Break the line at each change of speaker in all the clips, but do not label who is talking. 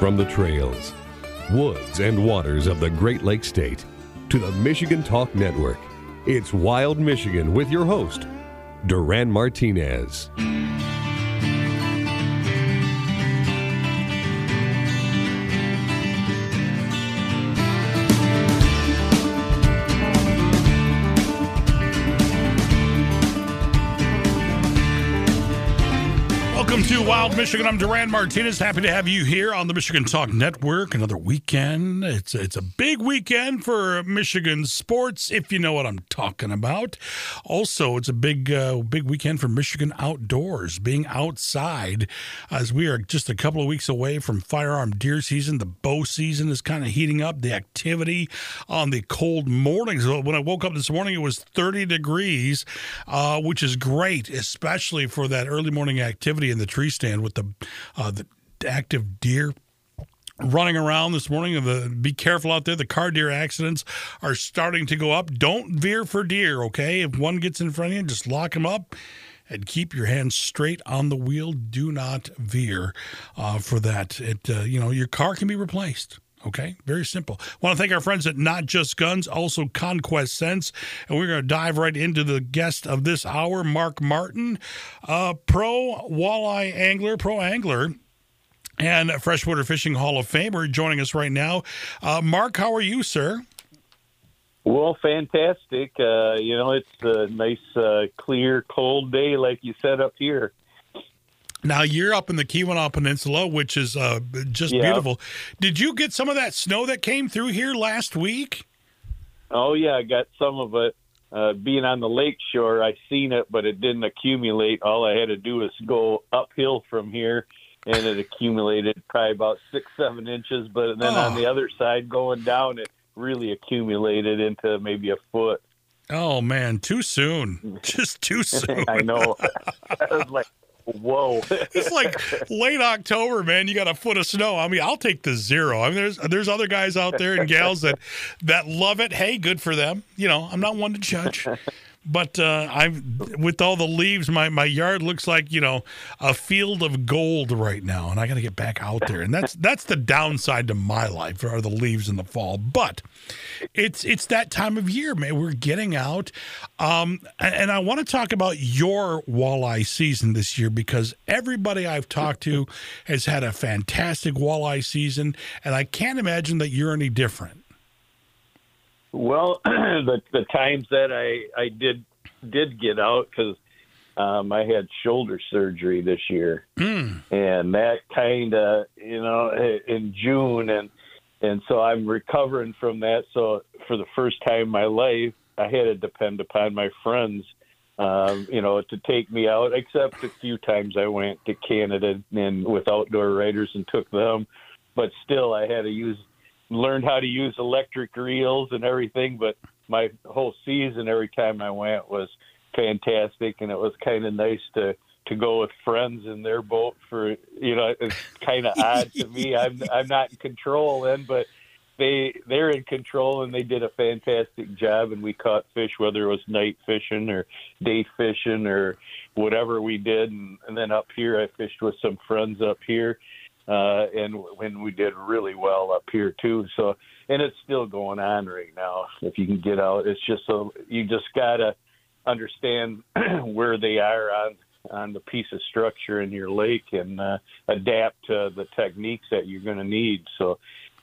From the trails, woods, and waters of the Great Lakes State to the Michigan Talk Network, it's Wild Michigan with your host, Duran Martinez.
Welcome to Wild Michigan. I'm Duran Martinez. Happy to have you here on the Michigan Talk Network. Another weekend. It's it's a big weekend for Michigan sports, if you know what I'm talking about. Also, it's a big uh, big weekend for Michigan outdoors, being outside, as we are just a couple of weeks away from firearm deer season. The bow season is kind of heating up. The activity on the cold mornings. When I woke up this morning, it was 30 degrees, uh, which is great, especially for that early morning activity in the tree stand with the uh, the active deer running around this morning. The, be careful out there. The car deer accidents are starting to go up. Don't veer for deer, okay? If one gets in front of you, just lock them up and keep your hands straight on the wheel. Do not veer uh, for that. It uh, you know your car can be replaced. Okay, very simple. Want to thank our friends at Not Just Guns, also Conquest Scents, and we're going to dive right into the guest of this hour, Mark Martin, uh, pro walleye angler, pro angler. And Freshwater Fishing Hall of Famer joining us right now. Uh, Mark, how are you, sir?
Well, fantastic. Uh, you know, it's a nice, uh, clear, cold day, like you said up here.
Now you're up in the Keweenaw Peninsula, which is uh, just
Yeah.
beautiful. Did you get some of that snow that came through here last week?
Oh yeah, I got some of it. Uh, being on the lake shore, I seen it, but it didn't accumulate. All I had to do was go uphill from here, and it accumulated probably about six, seven inches. But then on
Oh.
the other side, going down, it really accumulated into maybe a foot.
Oh man, too soon. Just too soon.
I know. I was like, whoa.
It's like late October, man. You got a foot of snow. I mean, I'll take the zero. I mean, there's there's other guys out there and gals that that love it. Hey, good for them. You know, I'm not one to judge. But uh, I'm with all the leaves, my, my yard looks like you know a field of gold right now, and I got to get back out there. And that's that's the downside to my life are the leaves in the fall. But it's it's that time of year, man. We're getting out, um, and, I want to talk about your walleye season this year because everybody I've talked to has had a fantastic walleye season, and I can't imagine that you're any different.
Well, the the times that I I did did get out because um, I had shoulder surgery this year,
Mm.
and that kind of you know in June, and and so I'm recovering from that. So for the first time in my life, I had to depend upon my friends, um, you know, to take me out. Except a few times I went to Canada and with outdoor writers and took them, but still I had to use learned how to use electric reels and everything. But my whole season, every time I went, was fantastic, and it was kind of nice to to go with friends in their boat for you know it's kind of odd to me. I'm I'm not in control then, but they they're in control and they did a fantastic job and we caught fish whether it was night fishing or day fishing or whatever we did and, and then up here I fished with some friends up here uh and when we did really well up here too. So and it's still going on right now. If you can get out it's just so you just gotta understand where they are on on the piece of structure in your lake and uh, adapt to the techniques that you're going to need. So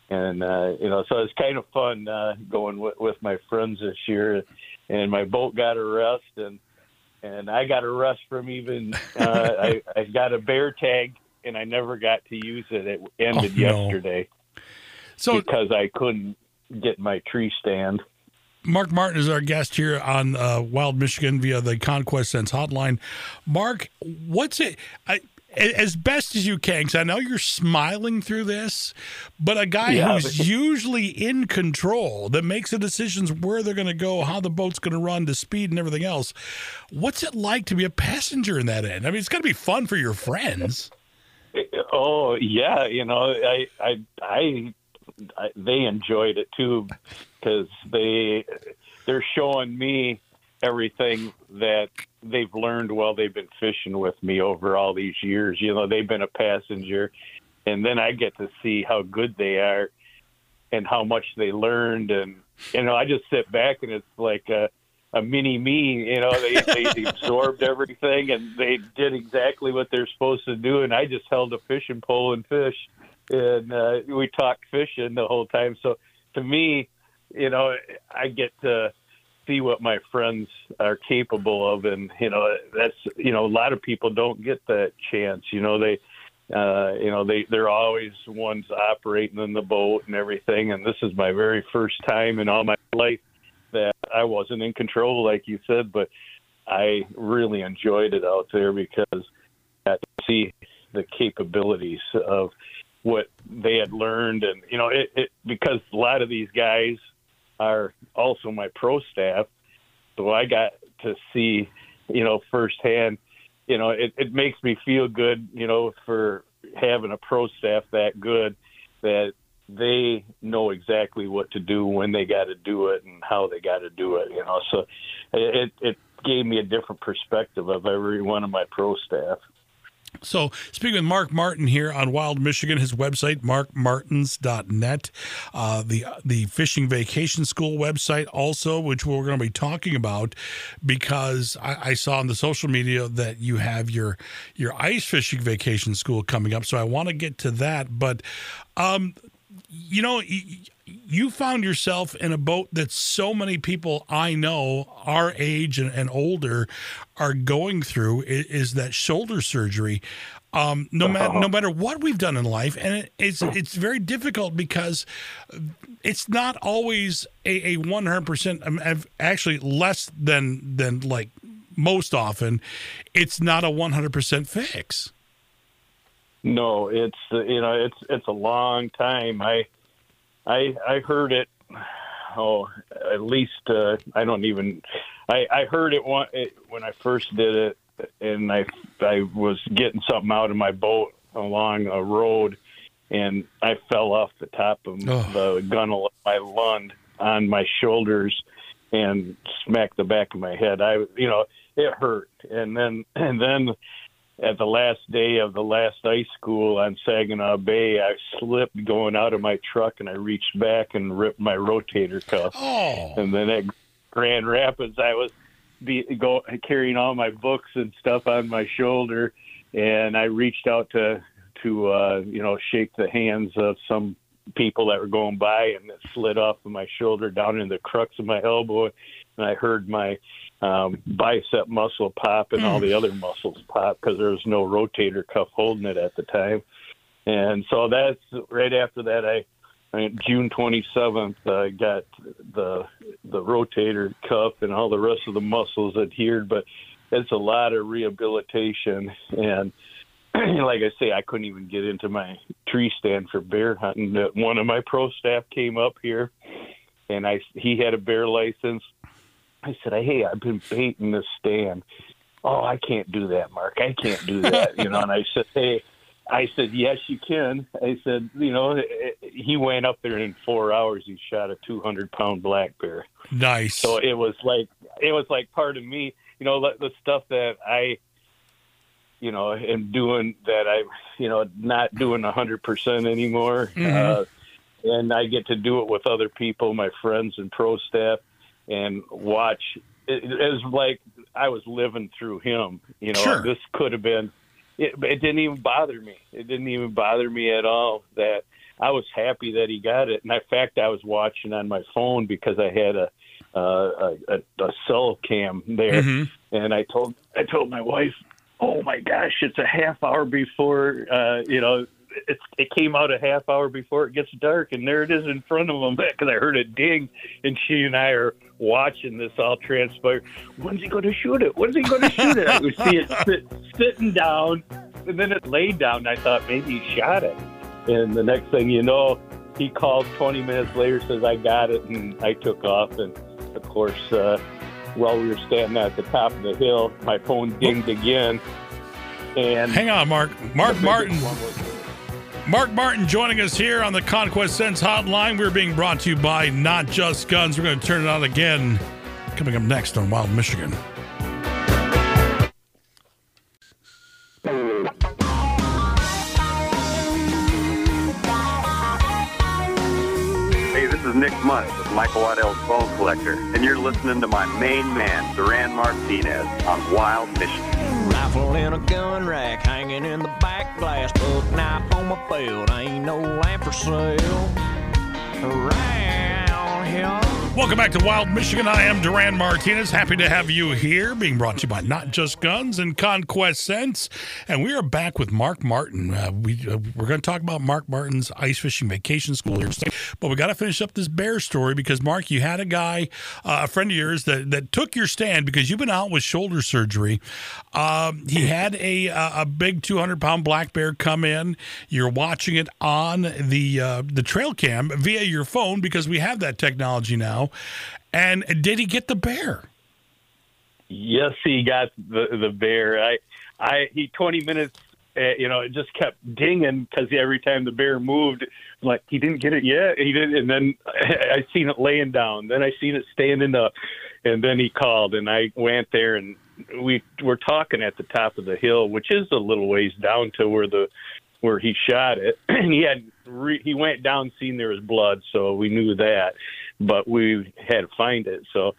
and uh, you know, so it's kind of fun uh, going with, with my friends this year. And my boat got a rest, and and I got a rest from even uh, I, I got a bear tag, and I never got to use it. It ended
Oh, no.
yesterday
So
because I couldn't get my tree stand.
Mark Martin is our guest here on uh, Wild Michigan via the Conquest Scents hotline. Mark, what's it? I, as best as you can, because I know you're smiling through this, but a guy
Yeah.
who's usually in control that makes the decisions where they're going to go, how the boat's going to run, the speed, and everything else. What's it like to be a passenger in that end? I mean, it's got to be fun for your friends.
Oh yeah, you know, I I I, I they enjoyed it too because they they're showing me everything that they've learned while they've been fishing with me over all these years. You know, they've been a passenger, and then I get to see how good they are and how much they learned, and you know, I just sit back and it's like a, a mini me. You know, they they absorbed everything and they did exactly what they're supposed to do, and I just held a fishing pole and fish, and uh, we talked fishing the whole time. So to me, you know, I get to see what my friends are capable of and you know that's you know a lot of people don't get that chance you know they uh you know they they're always ones operating in the boat and everything and this is my very first time in all my life that I wasn't in control like you said but I really enjoyed it out there because I see the capabilities of what they had learned and you know it, it because a lot of these guys are also my pro staff. So I got to see, you know, firsthand, you know, it, it makes me feel good, you know, for having a pro staff that good that they know exactly what to do when they got to do it and how they got to do it, you know. So it, it gave me a different perspective of every one of my pro staff.
So, speaking with Mark Martin here on Wild Michigan, his website, markmartins.net, uh, the the Fishing Vacation School website, also, which we're going to be talking about because I, I, saw on the social media that you have your your ice fishing vacation school coming up. So, I want to get to that. But, um, you know, you found yourself in a boat that so many people I know, our age and, and older, are going through is, is that shoulder surgery. Um, no matter no matter what we've done in life, and it, it's it's very difficult because it's not always a one hundred percent. Um, actually, less than than like most often, it's not a one hundred percent fix.
No, it's you know it's it's a long time. I I I heard it. Oh, at least uh, I don't even. I I heard it, one, it when I first did it, and I I was getting something out of my boat along a road, and I fell off the top of oh. the gunnel of my lund on my shoulders and smacked the back of my head. I you know it hurt, and then and then at the last day of the last ice school on Saginaw Bay, I slipped going out of my truck and I reached back and ripped my rotator cuff.
Oh.
And then at Grand Rapids, I was be, go, carrying all my books and stuff on my shoulder, and I reached out to to uh, you know shake the hands of some people that were going by, and it slid off of my shoulder down in the crux of my elbow, and I heard my um, bicep muscle pop and all the other muscles pop because there was no rotator cuff holding it at the time. And so that's right after that. I, I June 27th, I got the the rotator cuff and all the rest of the muscles adhered. But it's a lot of rehabilitation and. Like I say, I couldn't even get into my tree stand for bear hunting. One of my pro staff came up here, and I he had a bear license, I said, "Hey, I've been baiting this stand." Oh, I can't do that, Mark. I can't do that. you know, and I said, "Hey." I said, "Yes, you can." I said, "You know, he went up there in four hours. He shot a 200 pound black bear.
Nice.
So it was like it was like part of me. You know, the, the stuff that I, you know, am doing that I, you know, not doing a hundred percent anymore. Mm-hmm. Uh, and I get to do it with other people, my friends and pro staff and watch. It, it was like I was living through him. You know,
sure.
this could have been. It, it didn't even bother me. It didn't even bother me at all that I was happy that he got it. And in fact, I was watching on my phone because I had a uh, a, a, a cell cam there, mm-hmm. and I told I told my wife, "Oh my gosh, it's a half hour before uh, you know it, it came out a half hour before it gets dark, and there it is in front of them because I heard it ding, and she and I are watching this all transpire. When's he going to shoot it? When's he going to shoot it? I would see it sit, sitting down, and then it laid down. I thought maybe he shot it, and the next thing you know, he called 20 minutes later, says I got it, and I took off, and of course. Uh, while we were standing at the top of the hill, my phone dinged again. And
hang on, Mark. Mark Martin. Mark Martin joining us here on the Conquest Scents Hotline. We're being brought to you by Not Just Guns. We're going to turn it on again coming up next on Wild Michigan.
Hey, this is Nick Mundt with Michael Waddell's Bone Collector, and you're listening to my main man, Duran Martinez, on Wild Michigan.
Rifle in a gun rack, hanging in the back glass, Buck knife on my belt, ain't no lamp for sale. Here.
Welcome back to Wild Michigan. I am Duran Martinez. Happy to have you here. Being brought to you by Not Just Guns and Conquest Scents. And we are back with Mark Martin. Uh, we, uh, we're going to talk about Mark Martin's ice fishing vacation school here. But we got to finish up this bear story because, Mark, you had a guy, uh, a friend of yours, that, that took your stand because you've been out with shoulder surgery. Um, he had a, a big 200 pound black bear come in. You're watching it on the, uh, the trail cam via your phone because we have that technology now. And did he get the bear?
Yes, he got the the bear. I, I he twenty minutes. Uh, you know, it just kept dinging because every time the bear moved, like he didn't get it yet. He didn't, and then I, I seen it laying down. Then I seen it standing up, and then he called, and I went there, and we were talking at the top of the hill, which is a little ways down to where the where he shot it. and he had re, he went down, seen there was blood, so we knew that but we had to find it. So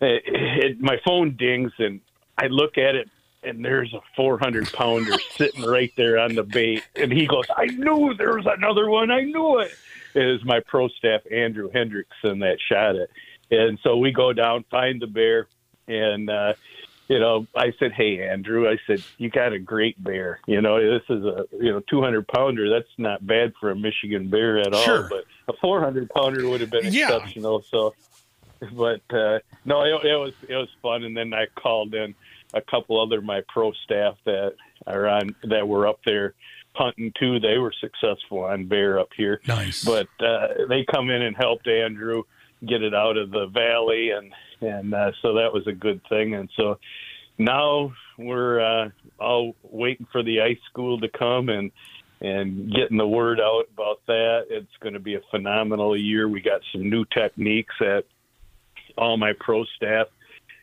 it, it, my phone dings, and I look at it, and there's a 400 pounder sitting right there on the bait. And he goes, I knew there was another one. I knew it. It is my pro staff, Andrew Hendrickson, that shot it. And so we go down, find the bear, and, uh, you know, I said, "Hey, Andrew," I said, "You got a great bear. You know, this is a you know 200 pounder. That's not bad for a Michigan bear at
sure.
all. But a 400 pounder would have been
Yeah.
exceptional. So, but uh, no, it, it was it was fun. And then I called in a couple other my pro staff that are on that were up there hunting too. They were successful on bear up here.
Nice.
But uh, they come in and helped Andrew get it out of the valley, and and uh, so that was a good thing. And so now we're uh, all waiting for the ice school to come and and getting the word out about that. It's going to be a phenomenal year. We got some new techniques that all my pro staff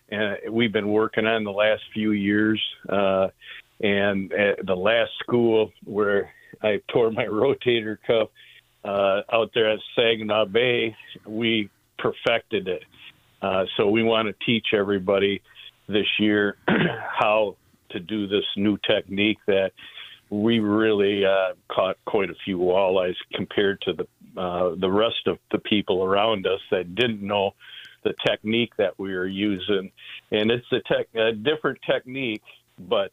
and we've been working on the last few years. Uh, and at the last school where I tore my rotator cuff uh, out there at Saginaw Bay, we perfected it. Uh, so we want to teach everybody this year how to do this new technique that we really uh, caught quite a few walleyes compared to the uh, the rest of the people around us that didn't know the technique that we were using, and it's a, tech, a different technique, but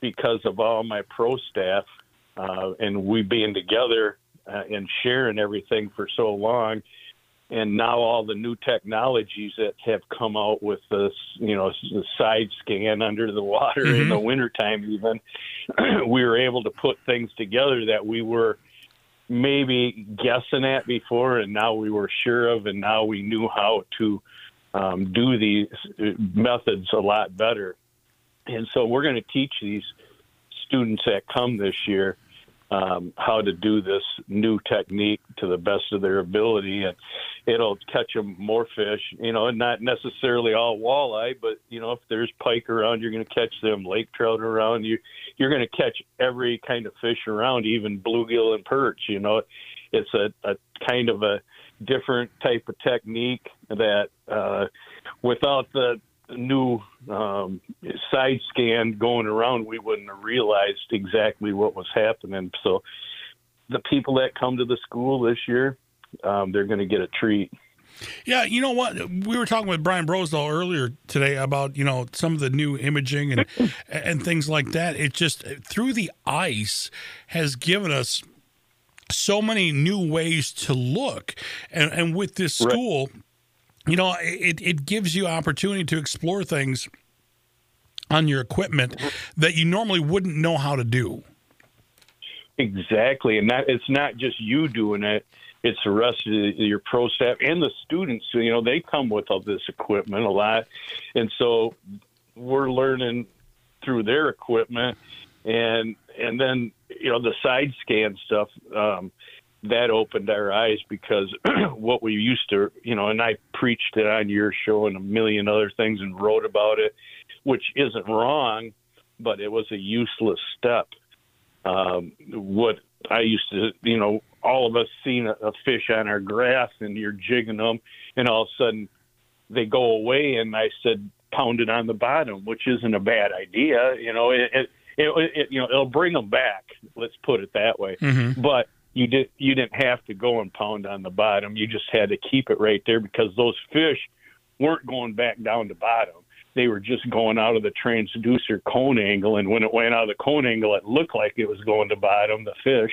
because of all my pro staff uh, and we being together uh, and sharing everything for so long, and now all the new technologies that have come out with this, you know, the side scan under the water in the wintertime, even, we were able to put things together that we were maybe guessing at before, and now we were sure of, and now we knew how to um, do these methods a lot better. And so we're going to teach these students that come this year um, how to do this new technique to the best of their ability, and it'll catch them more fish. You know, and not necessarily all walleye, but you know, if there's pike around, you're going to catch them. Lake trout around, you you're going to catch every kind of fish around, even bluegill and perch. You know, it's a, a kind of a different type of technique that uh, without the new um, side scan going around, we wouldn't have realized exactly what was happening. So the people that come to the school this year, um, they're going to get a treat.
Yeah, you know what? We were talking with Brian Brosdahl earlier today about you know some of the new imaging and and things like that. It just through the ice has given us so many new ways to look, and and with this school, you know, it it gives you opportunity to explore things on your equipment that you normally wouldn't know how to do.
Exactly, and that it's not just you doing it; it's the rest of the, your pro staff and the students. You know, they come with all this equipment a lot, and so we're learning through their equipment, and and then you know the side scan stuff. Um, that opened our eyes because what we used to, you know, and I preached it on your show and a million other things and wrote about it, which isn't wrong, but it was a useless step. Um, what I used to, you know, all of us seen a, a fish on our graphs and you're jigging them, and all of a sudden they go away. And I said, pound it on the bottom, which isn't a bad idea. You know, it, it, it, it you know it'll bring them back. Let's put it that way.
Mm-hmm.
But you did you didn't have to go and pound on the bottom. You just had to keep it right there because those fish weren't going back down to bottom. They were just going out of the transducer cone angle, and when it went out of the cone angle, it looked like it was going to bottom the fish,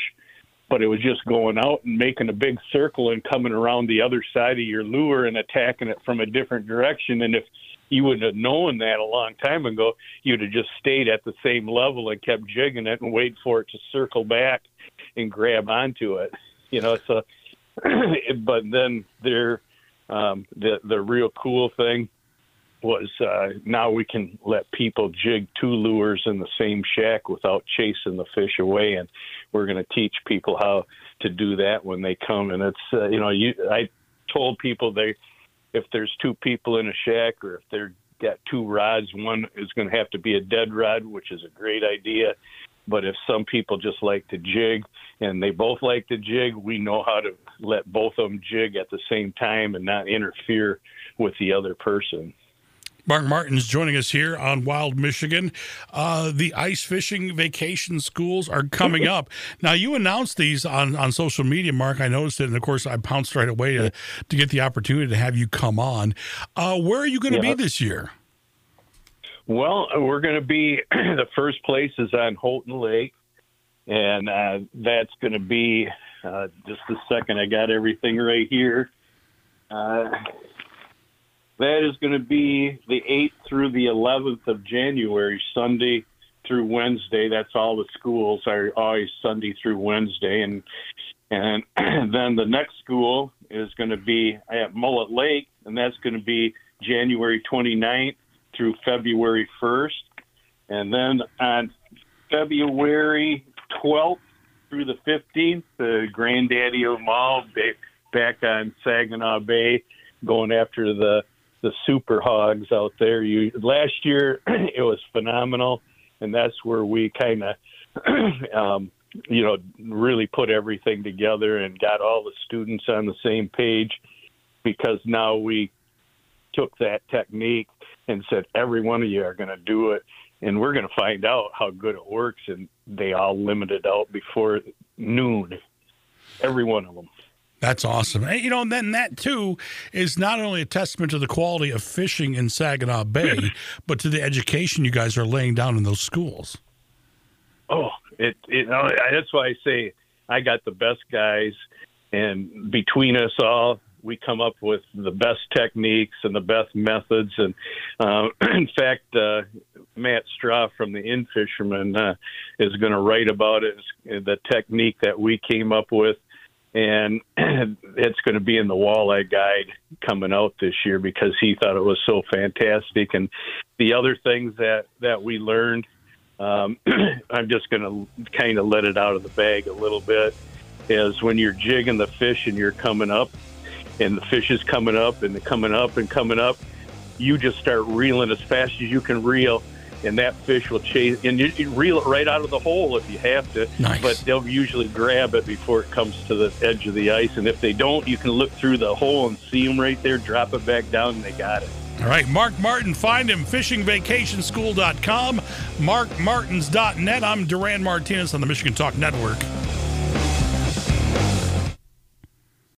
but it was just going out and making a big circle and coming around the other side of your lure and attacking it from a different direction. And if you wouldn't have known that a long time ago, you'd have just stayed at the same level and kept jigging it and wait for it to circle back and grab onto it. You know, so but then there um the the real cool thing was uh now we can let people jig two lures in the same shack without chasing the fish away and we're going to teach people how to do that when they come and it's uh, you know you I told people they if there's two people in a shack or if they're got two rods, one is going to have to be a dead rod, which is a great idea. But if some people just like to jig and they both like to jig, we know how to let both of them jig at the same time and not interfere with the other person.
Mark Martin's joining us here on Wild Michigan. Uh, the ice fishing vacation schools are coming up. Now, you announced these on, on social media, Mark. I noticed it, and of course, I pounced right away to, to get the opportunity to have you come on. Uh, where are you going to
Yeah.
be this year?
Well, we're going to be the first place is on Houghton Lake, and uh, that's going to be uh, just a second. I got everything right here. That is going to be the 8th through the 11th of January, Sunday through Wednesday. That's all the schools are always Sunday through Wednesday, and and then the next school is going to be at Mullet Lake, and that's going to be January 29th through February 1st. And then on February 12th through the 15th, the Granddaddy of all back on Saginaw Bay going after the the super hogs out there. You last year it was phenomenal, and that's where we kind of, um, you know, really put everything together and got all the students on the same page because now we took that technique and said every one of you are going to do it and we're going to find out how good it works and they all limited out before noon every one of them
That's awesome. And, you know, and then that too is not only a testament to the quality of fishing in Saginaw Bay, but to the education you guys are laying down in those schools.
oh it you know that's why i say i got the best guys and between us all we come up with the best techniques and the best methods and uh, in fact uh, matt straw from the in fisherman uh, is going to write about it the technique that we came up with and it's going to be in the walleye guide coming out this year because he thought it was so fantastic. And the other things that that we learned um, i'm just going to kind of let it out of the bag a little bit is when you're jigging the fish and you're coming up and the fish is coming up and coming up and coming up you just start reeling as fast as you can reel and that fish will chase and you, you reel it right out of the hole if you have to
Nice.
but they'll usually grab it before it comes to the edge of the ice and if they don't you can look through the hole and see them right there drop it back down and they got it
All right, Mark Martin, find him, fishingvacationschool.com, markmartins.net. I'm Duran Martinez on the Michigan Talk Network.